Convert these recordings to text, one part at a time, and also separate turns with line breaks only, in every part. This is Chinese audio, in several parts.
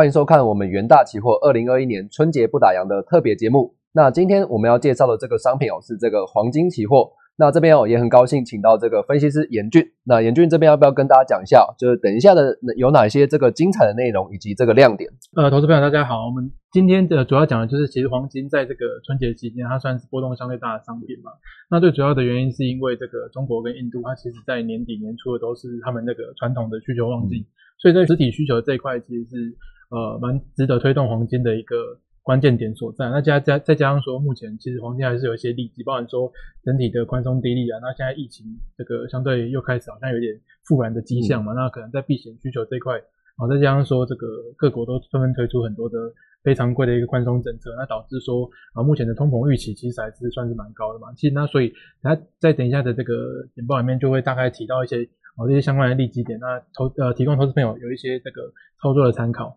欢迎收看我们元大期货二零二一年春节不打烊的特别节目。那今天我们要介绍的这个商品哦，是这个黄金期货。那这边哦也很高兴请到这个分析师严俊。那严俊这边要不要跟大家讲一下，就是等一下的有哪些这个精彩的内容以及这个亮点？
呃，投资朋友大家好，我们今天的主要讲的就是，其实黄金在这个春节期间，它算是波动相对大的商品嘛。那最主要的原因是因为这个中国跟印度，它其实在年底年初的都是他们那个传统的需求旺季，所以在实体需求这一块其实是呃蛮值得推动黄金的一个。关键点所在，那加加再加上说，目前其实黄金还是有一些利基，包含说整体的宽松低利啊，那现在疫情这个相对又开始好像有点复燃的迹象嘛，那可能在避险需求这块，啊再加上说这个各国都纷纷推出很多的非常贵的一个宽松政策，那导致说啊目前的通膨预期其实还是算是蛮高的嘛，其实那所以它在等一下的这个简报里面就会大概提到一些啊这些相关的利基点，那投呃提供投资朋友有一些这个操作的参考。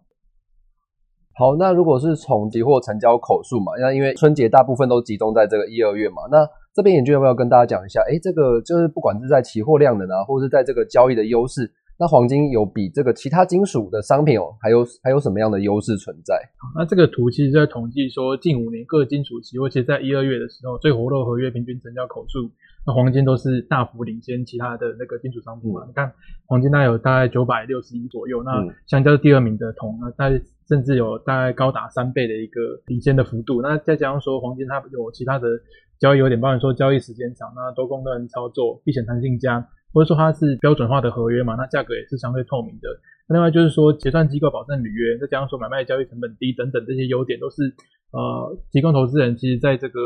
好，那如果是从期货成交口数嘛，那因为春节大部分都集中在这个一二月嘛，那这边研究要不要跟大家讲一下？哎，这个就是不管是在期货量能啊，或者是在这个交易的优势，那黄金有比这个其他金属的商品哦，还有还有什么样的优势存在？
那这个图其实在统计说，近五年各金属期货，其实在一二月的时候，最活络合约平均成交口数，那黄金都是大幅领先其他的那个金属商品嘛。你看，黄金概有大概九百六十一左右，那相较第二名的铜，那大概。甚至有大概高达三倍的一个领先的幅度，那再加上说黄金它有其他的交易有点，包含说交易时间长，那多功能操作，避险弹性佳，或者说它是标准化的合约嘛，那价格也是相对透明的。另外就是说结算机构保证履约，再加上说买卖交易成本低等等这些优点，都是呃提供投资人其实在这个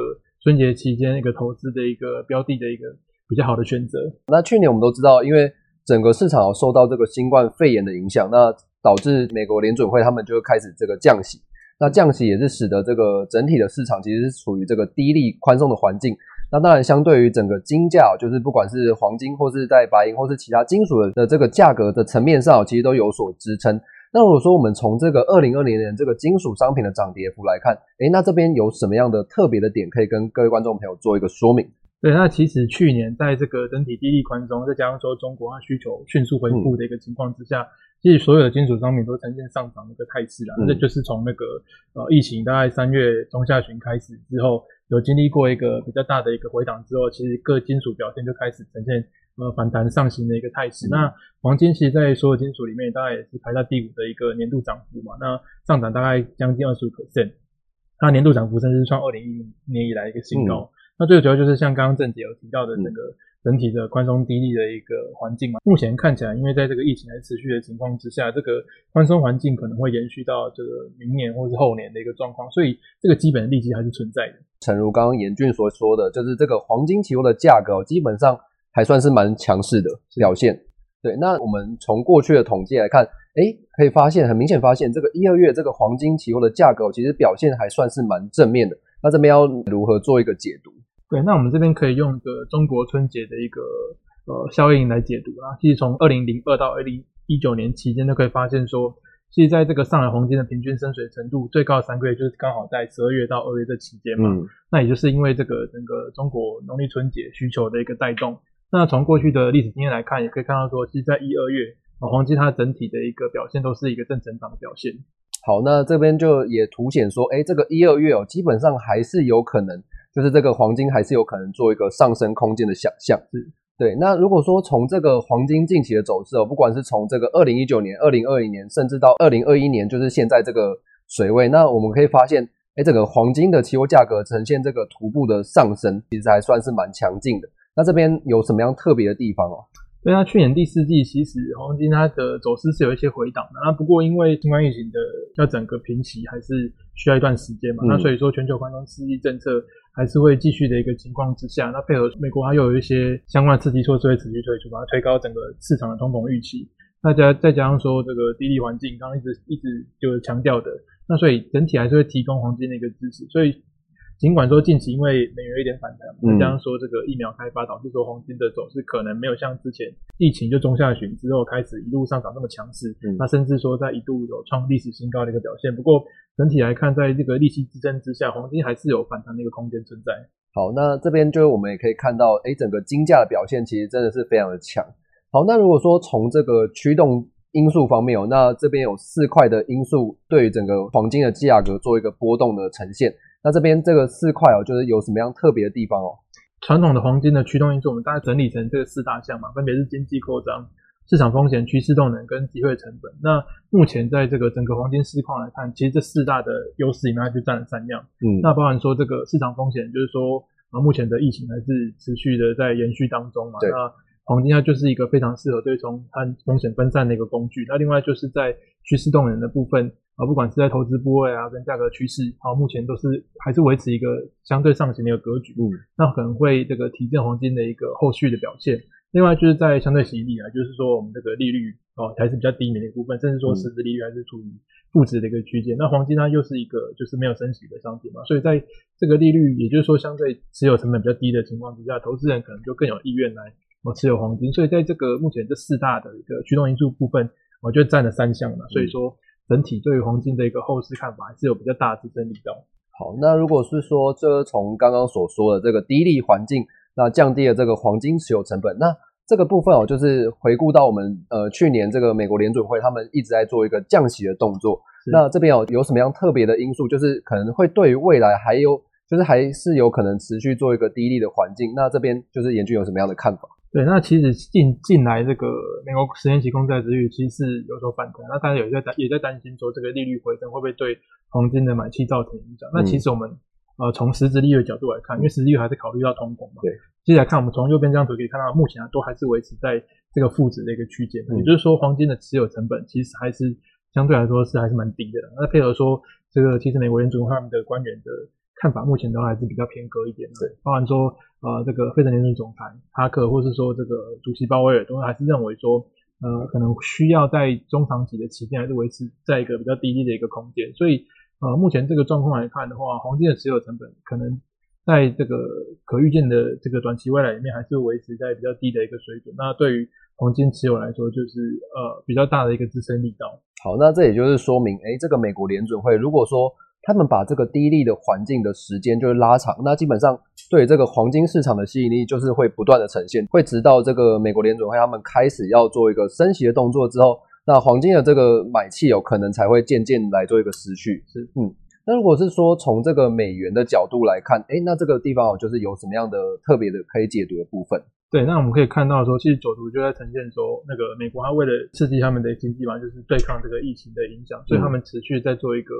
春节期间一个投资的一个标的的一个比较好的选择。
那去年我们都知道，因为整个市场受到这个新冠肺炎的影响，那导致美国联准会他们就开始这个降息，那降息也是使得这个整体的市场其实是处于这个低利宽松的环境。那当然，相对于整个金价，就是不管是黄金或是在白银或是其他金属的的这个价格的层面上，其实都有所支撑。那如果说我们从这个二零二零年这个金属商品的涨跌幅来看，诶，那这边有什么样的特别的点可以跟各位观众朋友做一个说明？
对，那其实去年在这个整体低利宽松，再加上说中国它需求迅速恢复的一个情况之下。其实所有的金属商品都呈现上涨的一个态势啦，这就是从那个呃疫情大概三月中下旬开始之后，有经历过一个比较大的一个回档之后，其实各金属表现就开始呈现呃反弹上行的一个态势。那黄金其实，在所有金属里面，大概也是排在第五的一个年度涨幅嘛，那上涨大概将近二十五 percent，它年度涨幅甚至是创二零一零年以来一个新高。那最主要就是像刚刚郑姐有提到的那个。整体的宽松低利的一个环境嘛，目前看起来，因为在这个疫情还持续的情况之下，这个宽松环境可能会延续到这个明年或是后年的一个状况，所以这个基本的利基还是存在的。
诚如刚刚严俊所说的，就是这个黄金期货的价格基本上还算是蛮强势的表现。对，那我们从过去的统计来看，哎，可以发现很明显发现，这个一二月这个黄金期货的价格其实表现还算是蛮正面的。那这边要如何做一个解读？
对，那我们这边可以用个中国春节的一个呃效应来解读啦。其实从二零零二到二零一九年期间，就可以发现说，其实在这个上海黄金的平均升水程度最高的三个月，就是刚好在十二月到二月这期间嘛。那也就是因为这个整个中国农历春节需求的一个带动。那从过去的历史经验来看，也可以看到说，其实在一二月啊，黄金它整体的一个表现都是一个正成长的表现。
好，那这边就也凸显说，哎，这个一二月哦，基本上还是有可能。就是这个黄金还是有可能做一个上升空间的想象，是对。那如果说从这个黄金近期的走势哦，不管是从这个二零一九年、二零二零年，甚至到二零二一年，就是现在这个水位，那我们可以发现，哎，这个黄金的期货价格呈现这个徒步的上升，其实还算是蛮强劲的。那这边有什么样特别的地方哦？
对啊，去年第四季其实黄金它的走势是有一些回档的，那不过因为新冠疫情的要整个平息，还是需要一段时间嘛。那所以说全球宽松刺激政策还是会继续的一个情况之下，那配合美国它又有一些相关的刺激措施会持续推出，把它推高整个市场的通膨预期。大家再加上说这个低利环境，刚刚一直一直就是强调的，那所以整体还是会提供黄金的一个支持，所以。尽管说近期因为美元一点反弹，再加上说这个疫苗开发导致说黄金的走势可能没有像之前疫情就中下旬之后开始一路上涨那么强势，那甚至说在一度有创历史新高的一个表现。不过整体来看，在这个利息支撑之下，黄金还是有反弹的一个空间存在。
好，那这边就是我们也可以看到，哎，整个金价的表现其实真的是非常的强。好，那如果说从这个驱动因素方面哦，那这边有四块的因素对于整个黄金的价格做一个波动的呈现。那这边这个四块哦，就是有什么样特别的地方哦？
传统的黄金的驱动因素，我们大概整理成这个四大项嘛，分别是经济扩张、市场风险、趋势动能跟机会成本。那目前在这个整个黄金市况来看，其实这四大的优势里面就占了三样。
嗯，
那包含说这个市场风险，就是说啊，目前的疫情还是持续的在延续当中嘛。
对。
那黄金它就是一个非常适合对冲和风险分散的一个工具。那另外就是在趋势动能的部分。啊，不管是在投资部位啊，跟价格趋势，好，目前都是还是维持一个相对上行的一个格局。
嗯，
那可能会这个提振黄金的一个后续的表现。另外就是在相对息率啊，就是说我们这个利率哦还是比较低迷的一部分，甚至说实质利率还是处于负值的一个区间。那黄金它又是一个就是没有升息的商品嘛，所以在这个利率，也就是说相对持有成本比较低的情况之下，投资人可能就更有意愿来哦持有黄金。所以在这个目前这四大的一个驱动因素部分，我觉得占了三项嘛，所以说。整体对于黄金的一个后市看法还是有比较大的支撑力道。
好，那如果是说这从刚刚所说的这个低利环境，那降低了这个黄金持有成本，那这个部分哦，就是回顾到我们呃去年这个美国联准会他们一直在做一个降息的动作，那这边有有什么样特别的因素，就是可能会对于未来还有就是还是有可能持续做一个低利的环境，那这边就是严俊有什么样的看法？
对，那其实近近来这个美国十年期公债殖率其实是有所反弹，那大家有在担也在担心说这个利率回升会不会对黄金的买气造成影响？那其实我们呃从实质利率的角度来看，因为实质利率还是考虑到通膨嘛。
对，
接下来看我们从右边这张图可以看到，目前都还是维持在这个负值的一个区间，也就是说黄金的持有成本其实还是相对来说是还是蛮低的。那配合说这个其实美国联储他们的官员的。看法目前都还是比较偏鸽一点的，包含说，呃，这个费城联准总裁哈克，或是说这个主席鲍威尔，都还是认为说，呃，可能需要在中长期的期间还是维持在一个比较低的一个空间。所以，呃，目前这个状况来看的话，黄金的持有成本可能在这个可预见的这个短期未来里面，还是维持在比较低的一个水准。那对于黄金持有来说，就是呃比较大的一个支撑力道。
好，那这也就是说明，哎，这个美国联准会如果说。他们把这个低利的环境的时间就是拉长，那基本上对这个黄金市场的吸引力就是会不断的呈现，会直到这个美国联准会他们开始要做一个升息的动作之后，那黄金的这个买气有可能才会渐渐来做一个失去。
是，
嗯，那如果是说从这个美元的角度来看，哎，那这个地方就是有什么样的特别的可以解读的部分？
对，那我们可以看到说，其实左图就在呈现说，那个美国它为了刺激他们的经济嘛，就是对抗这个疫情的影响，所以他们持续在做一个。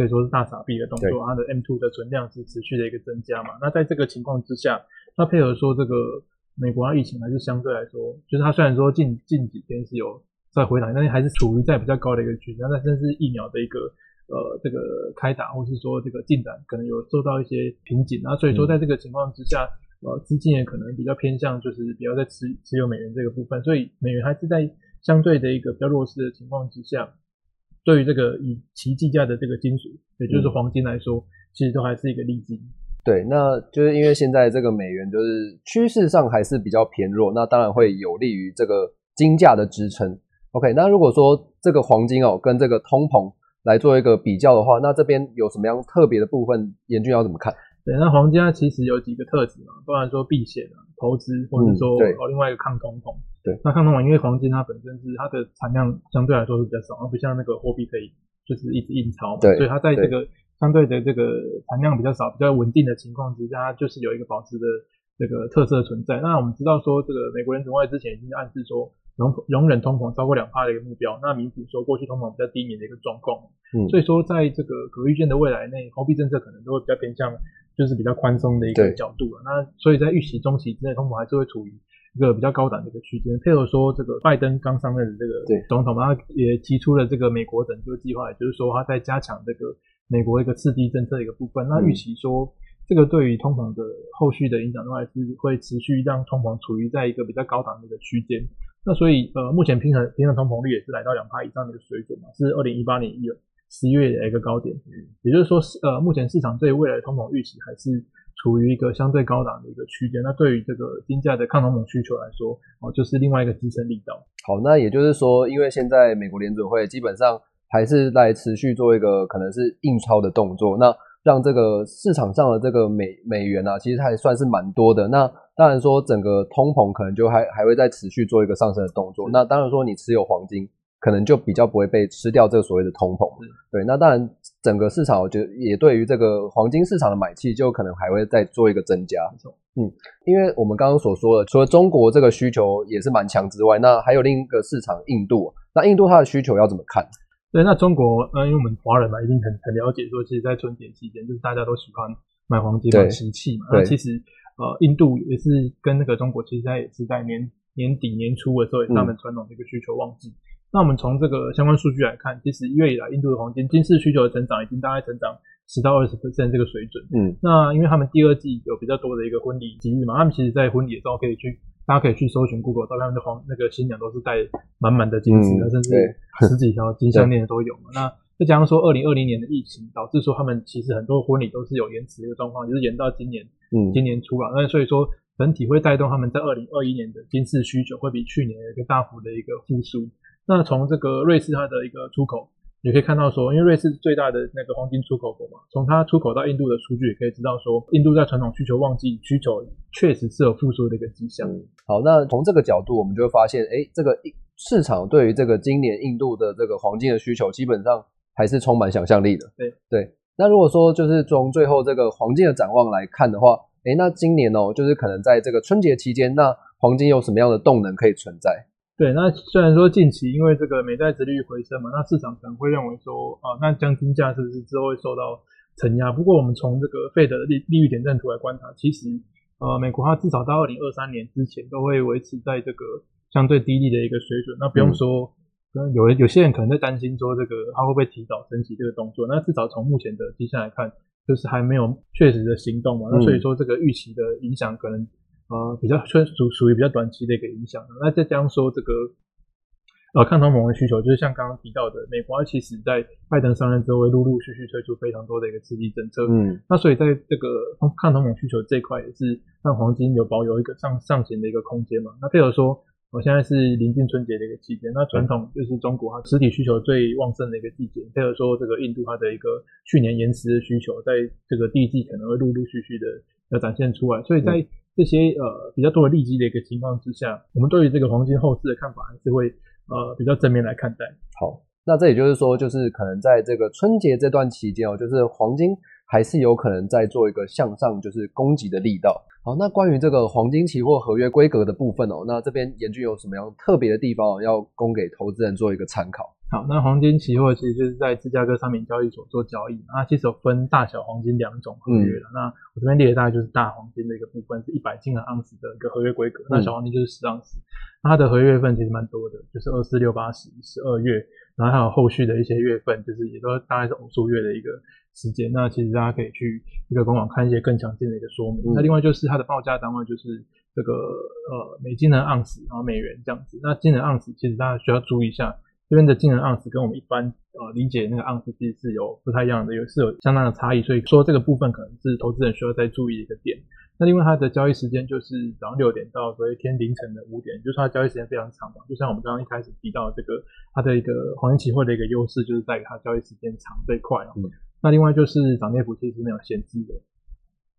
可以说是大傻逼的动作，它的 M2 的存量是持续的一个增加嘛。那在这个情况之下，那配合说这个美国疫情还是相对来说，就是它虽然说近近几天是有在回档，但是还是处于在比较高的一个区间。那甚至疫苗的一个呃这个开打，或是说这个进展，可能有受到一些瓶颈。那所以说在这个情况之下，呃资金也可能比较偏向就是比较在持持有美元这个部分，所以美元还是在相对的一个比较弱势的情况之下。对于这个以其计价的这个金属，也就是黄金来说，其实都还是一个利基。
对，那就是因为现在这个美元就是趋势上还是比较偏弱，那当然会有利于这个金价的支撑。OK，那如果说这个黄金哦跟这个通膨来做一个比较的话，那这边有什么样特别的部分，严峻要怎么看？
对，那黄金它其实有几个特质嘛，不然说避险啊、投资，或者说哦另外一个抗通膨。
对，
那抗通膨，因为黄金它本身是它的产量相对来说是比较少，而不像那个货币可以就是一直印钞嘛，所以它在这个相对的这个产量比较少、比较稳定的情况之下，它就是有一个保值的这个特色存在。那我们知道说，这个美国人总会之前已经暗示说容容忍通膨超过两帕的一个目标，那民主说过去通膨比较低迷的一个状况，
嗯，
所以说在这个可预见的未来内，货币政策可能都会比较偏向就是比较宽松的一个角度了。那所以在预期中期之内，通膨还是会处于。一个比较高档的一个区间，配合说这个拜登刚上任的这个总统，他也提出了这个美国拯救计划，也就是说他在加强这个美国一个刺激政策的一个部分。那预期说这个对于通膨的后续的影响，的话是会持续让通膨处于在一个比较高档的一个区间。那所以呃，目前平衡平衡通膨率也是来到两趴以上的一个水准嘛，是二零一八年一月十一月的一个高点。也就是说，呃，目前市场对未来的通膨预期还是。处于一个相对高档的一个区间，那对于这个金价的抗通膨需求来说，哦，就是另外一个支撑力道。
好，那也就是说，因为现在美国联准会基本上还是在持续做一个可能是印钞的动作，那让这个市场上的这个美美元啊，其实还算是蛮多的。那当然说，整个通膨可能就还还会再持续做一个上升的动作。那当然说，你持有黄金，可能就比较不会被吃掉这个所谓的通膨。对，那当然整个市场我觉得也对于这个黄金市场的买气就可能还会再做一个增加。嗯，因为我们刚刚所说的，除了中国这个需求也是蛮强之外，那还有另一个市场印度。那印度它的需求要怎么看？
对，那中国，呃，因为我们华人嘛，一定很很了解，说其实，在春节期间，就是大家都喜欢买黄金、买石器嘛。那其实，呃，印度也是跟那个中国，其实它也是在年年底年初的时候，也是他们传统的一个需求旺季。那我们从这个相关数据来看，其实一月以来，印度的黄金金饰需求的成长已经大概成长十到二十 percent 这个水准。嗯，那因为他们第二季有比较多的一个婚礼节日嘛，他们其实在婚礼的时候可以去。大家可以去搜寻 Google，到他们的黄那个新娘都是戴满满的金饰的，甚至十几条金项链的都有嘛。那再加上说，二零二零年的疫情导致说他们其实很多婚礼都是有延迟的一个状况，就是延到今年，嗯，今年初了。那所以说整体会带动他们在二零二一年的金饰需求会比去年有一个大幅的一个复苏。那从这个瑞士它的一个出口。你可以看到说，因为瑞士最大的那个黄金出口国嘛，从它出口到印度的数据也可以知道说，印度在传统需求旺季需求确实是有复苏的一个迹象。
好，那从这个角度，我们就会发现，哎，这个市场对于这个今年印度的这个黄金的需求，基本上还是充满想象力的。
对
对。那如果说就是从最后这个黄金的展望来看的话，哎，那今年哦，就是可能在这个春节期间，那黄金有什么样的动能可以存在？
对，那虽然说近期因为这个美债殖利率回升嘛，那市场可能会认为说啊，那将金价是不是之后会受到承压？不过我们从这个费的利利率点阵图来观察，其实呃，美国它至少到二零二三年之前都会维持在这个相对低利的一个水准。那不用说，有有些人可能在担心说这个它会不会提早升级这个动作？那至少从目前的迹象来看，就是还没有确实的行动嘛。那所以说这个预期的影响可能。呃，比较属属属于比较短期的一个影响。那再加上说这个呃抗通膨的需求，就是像刚刚提到的，美国其实在拜登上任之后，会陆陆续续推出非常多的一个刺激政策。嗯，那所以在这个抗通膨需求这一块，也是让黄金有保有一个上上行的一个空间嘛。那配合说，我现在是临近春节的一个期间，那传统就是中国它实体需求最旺盛的一个季节。配合说这个印度它的一个去年延迟的需求，在这个第一季可能会陆陆续续的要展现出来，所以在这些呃比较多的利基的一个情况之下，我们对于这个黄金后市的看法还是会呃比较正面来看待。
好，那这也就是说，就是可能在这个春节这段期间哦，就是黄金还是有可能在做一个向上就是攻击的力道。好，那关于这个黄金期货合约规格的部分哦，那这边严峻有什么样特别的地方要供给投资人做一个参考？
好，那黄金期货其实就是在芝加哥商品交易所做交易，那其实有分大小黄金两种合约的。那我这边列的大概就是大黄金的一个部分，是一百金的盎司的一个合约规格。那小黄金就是十盎司，那它的合约月份其实蛮多的，就是二四六八十十二月，然后还有后续的一些月份，就是也都大概是偶数月的一个时间。那其实大家可以去一个官网看一些更详尽的一个说明。那另外就是它的报价单位就是这个呃美金的盎司，然后美元这样子。那金的盎司其实大家需要注意一下。这边的金人盎司跟我们一般呃理解那个盎司其实是有不太一样的，有是有相当的差异，所以说这个部分可能是投资人需要再注意的一个点。那另外它的交易时间就是早上六点到昨天凌晨的五点，就是它交易时间非常长嘛。就像我们刚刚一开始提到这个它的一个黄金期货的一个优势，就是在于它交易时间长最快啊。那另外就是涨跌幅其实是没有限制的。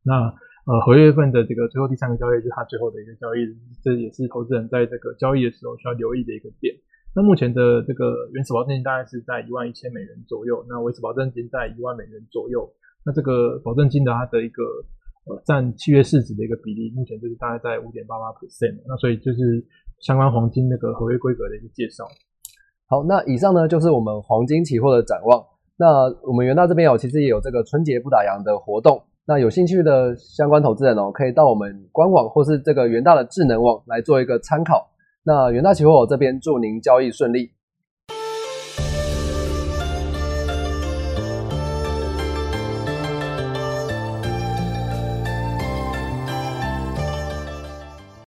那呃合约份的这个最后第三个交易日，它最后的一个交易日，这也是投资人在这个交易的时候需要留意的一个点。那目前的这个原始保证金大概是在一万一千美元左右，那维持保证金在一万美元左右。那这个保证金的它的一个呃占契约市值的一个比例，目前就是大概在五点八八 percent。那所以就是相关黄金那个合约规格的一个介绍。
好，那以上呢就是我们黄金期货的展望。那我们元大这边哦，其实也有这个春节不打烊的活动。那有兴趣的相关投资人哦，可以到我们官网或是这个元大的智能网来做一个参考。那远大期货这边祝您交易顺利。